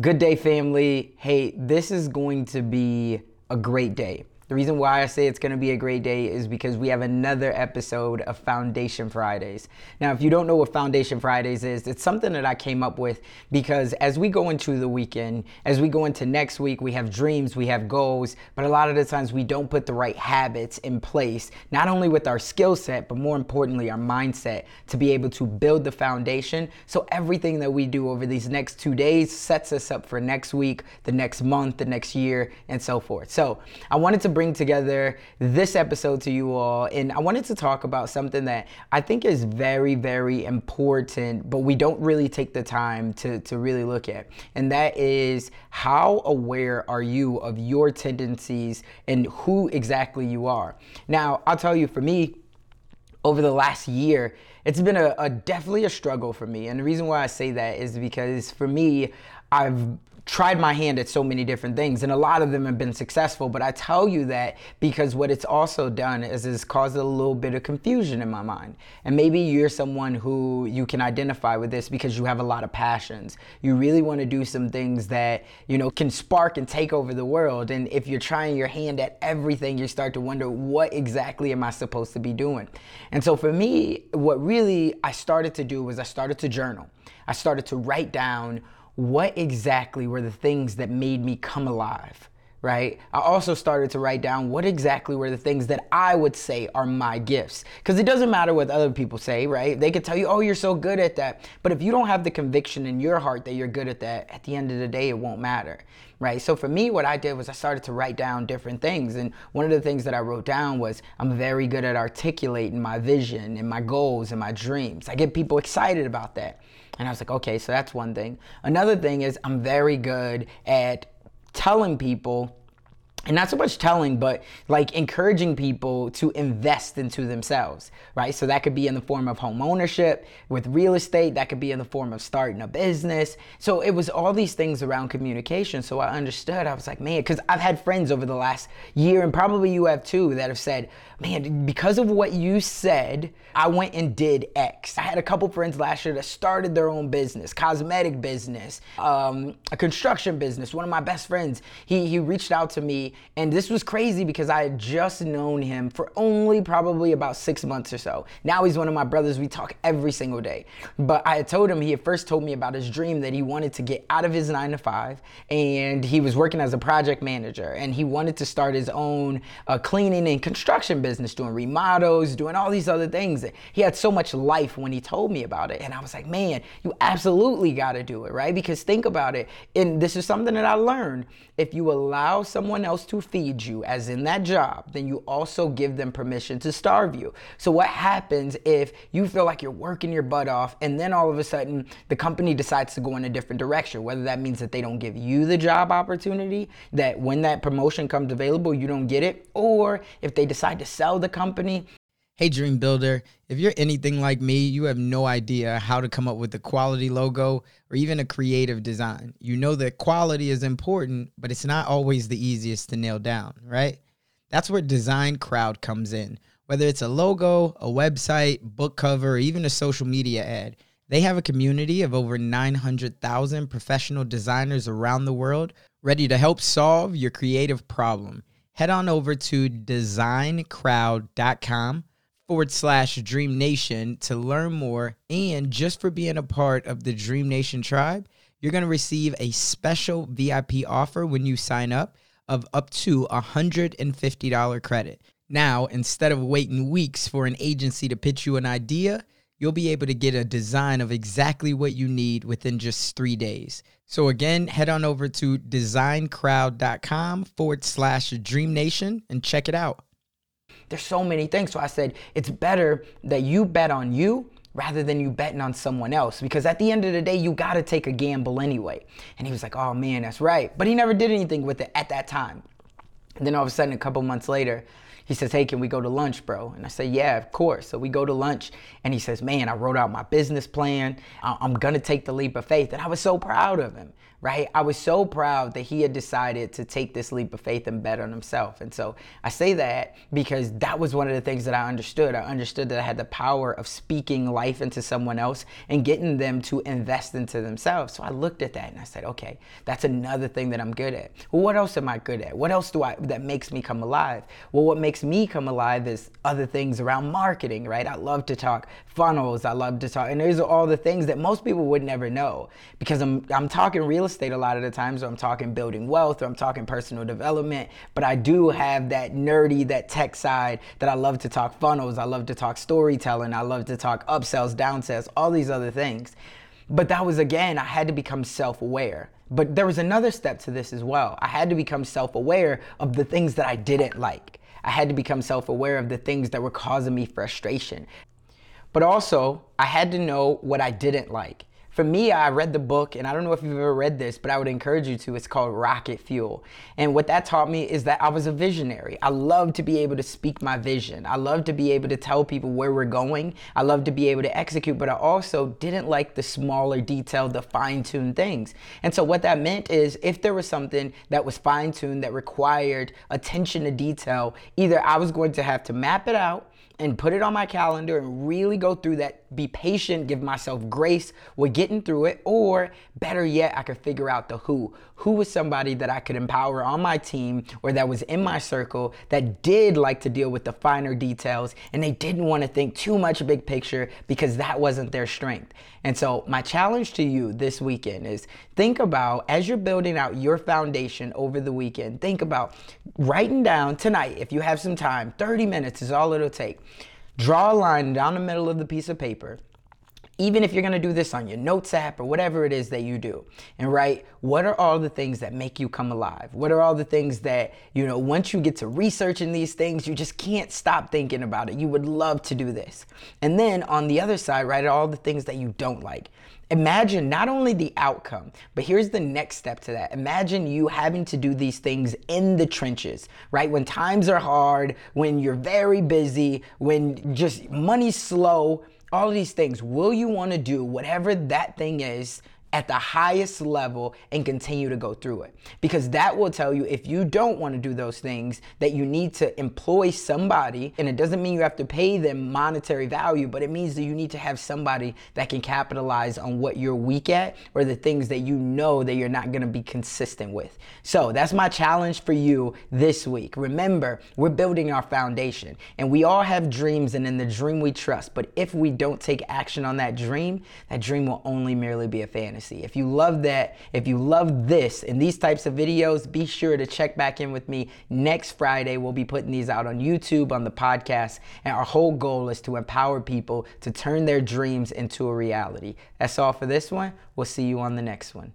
Good day, family. Hey, this is going to be a great day. The reason why I say it's going to be a great day is because we have another episode of Foundation Fridays. Now, if you don't know what Foundation Fridays is, it's something that I came up with because as we go into the weekend, as we go into next week, we have dreams, we have goals, but a lot of the times we don't put the right habits in place, not only with our skill set, but more importantly, our mindset to be able to build the foundation. So everything that we do over these next two days sets us up for next week, the next month, the next year, and so forth. So I wanted to bring together this episode to you all, and I wanted to talk about something that I think is very, very important, but we don't really take the time to, to really look at. And that is how aware are you of your tendencies and who exactly you are? Now, I'll tell you, for me, over the last year, it's been a, a, definitely a struggle for me. And the reason why I say that is because for me, I've tried my hand at so many different things and a lot of them have been successful but i tell you that because what it's also done is it's caused a little bit of confusion in my mind. And maybe you're someone who you can identify with this because you have a lot of passions. You really want to do some things that you know can spark and take over the world. And if you're trying your hand at everything you start to wonder what exactly am i supposed to be doing? And so for me what really i started to do was i started to journal. I started to write down what exactly were the things that made me come alive? Right? I also started to write down what exactly were the things that I would say are my gifts. Because it doesn't matter what other people say, right? They could tell you, oh, you're so good at that. But if you don't have the conviction in your heart that you're good at that, at the end of the day, it won't matter, right? So for me, what I did was I started to write down different things. And one of the things that I wrote down was I'm very good at articulating my vision and my goals and my dreams. I get people excited about that. And I was like, okay, so that's one thing. Another thing is I'm very good at telling people and not so much telling, but like encouraging people to invest into themselves, right? So that could be in the form of home ownership with real estate, that could be in the form of starting a business. So it was all these things around communication. So I understood, I was like, man, because I've had friends over the last year, and probably you have too, that have said, man, because of what you said, I went and did X. I had a couple friends last year that started their own business, cosmetic business, um, a construction business. One of my best friends, he, he reached out to me and this was crazy because I had just known him for only probably about six months or so. Now he's one of my brothers. We talk every single day. But I had told him, he had first told me about his dream that he wanted to get out of his nine to five and he was working as a project manager and he wanted to start his own uh, cleaning and construction business, doing remodels, doing all these other things. He had so much life when he told me about it. And I was like, man, you absolutely got to do it, right? Because think about it. And this is something that I learned. If you allow someone else to feed you, as in that job, then you also give them permission to starve you. So, what happens if you feel like you're working your butt off and then all of a sudden the company decides to go in a different direction? Whether that means that they don't give you the job opportunity, that when that promotion comes available, you don't get it, or if they decide to sell the company Hey, Dream Builder, if you're anything like me, you have no idea how to come up with a quality logo or even a creative design. You know that quality is important, but it's not always the easiest to nail down, right? That's where Design Crowd comes in. Whether it's a logo, a website, book cover, or even a social media ad, they have a community of over 900,000 professional designers around the world ready to help solve your creative problem. Head on over to designcrowd.com forward slash Dream Nation to learn more. And just for being a part of the Dream Nation tribe, you're going to receive a special VIP offer when you sign up of up to $150 credit. Now, instead of waiting weeks for an agency to pitch you an idea, you'll be able to get a design of exactly what you need within just three days. So, again, head on over to designcrowd.com forward slash Dream Nation and check it out. There's so many things. So I said, it's better that you bet on you rather than you betting on someone else because at the end of the day you got to take a gamble anyway and he was like oh man that's right but he never did anything with it at that time and then all of a sudden a couple months later He says, Hey, can we go to lunch, bro? And I say, Yeah, of course. So we go to lunch and he says, Man, I wrote out my business plan. I'm to take the leap of faith. And I was so proud of him right? I was so proud that he had decided to take this leap of faith and bet on himself. And so I say that because that was one of the things that I understood. I understood that I had the power of speaking life into someone else and getting them to invest into themselves. So I looked at that and I said, okay, that's another thing that I'm good at. Well, what else am I good at? What else do I that makes me come alive? Well, what makes me come alive is other things around marketing, right? I love to talk funnels. I love to talk, and those are all the things that most people would never know because I'm I'm talking real estate a lot of the times, or I'm talking building wealth, or I'm talking personal development. But I do have that nerdy, that tech side that I love to talk funnels. I love to talk storytelling. I love to talk upsells, downsells, all these other things. But that was again, I had to become self aware. But there was another step to this as well. I had to become self aware of the things that I didn't like. I had to become self aware of the things that were causing me frustration. But also, I had to know what I didn't like. For me, I read the book, and I don't know if you've ever read this, but I would encourage you to. It's called Rocket Fuel. And what that taught me is that I was a visionary. I love to be able to speak my vision. I love to be able to tell people where we're going. I love to be able to execute, but I also didn't like the smaller detail, the fine tuned things. And so, what that meant is if there was something that was fine tuned that required attention to detail, either I was going to have to map it out and put it on my calendar and really go through that be patient, give myself grace with getting through it, or better yet, I could figure out the who. Who was somebody that I could empower on my team or that was in my circle that did like to deal with the finer details and they didn't want to think too much big picture because that wasn't their strength. And so, my challenge to you this weekend is think about as you're building out your foundation over the weekend, think about writing down tonight, if you have some time, 30 minutes is all it'll take Draw a line down the middle of the piece of paper. Even if you're to do this on your notes app or whatever it is that you do and write what are all the things that make you come alive? What are all the things that you know once you get to researching these things you just can't stop thinking about it. You would love to do this. And then on the other side write all the things that you don't like Imagine not only the outcome, but here's the next step to that. Imagine you having to do these things in the trenches, right? When times are hard, when you're very busy, when just money's slow, all these things. Will you want to do whatever that thing is at the highest level and continue to go through it. Because that will tell you if you don't want to do those things, that you need to employ somebody. And it doesn't mean you have to pay them monetary value, but it means that you need to have somebody that can capitalize on what you're weak at or the things that you know that you're not going to be consistent with. So that's my challenge for you this week. Remember, we're building our foundation and we all have dreams and in the dream we trust. But if we don't take action on that dream, that dream will only merely be a fantasy If you love that, if you love this and these types of videos, be sure to check back in with me next Friday. We'll be putting these out on YouTube, on the podcast, and our whole goal is to empower people to turn their dreams into a reality. That's all for this one. We'll see you on the next one.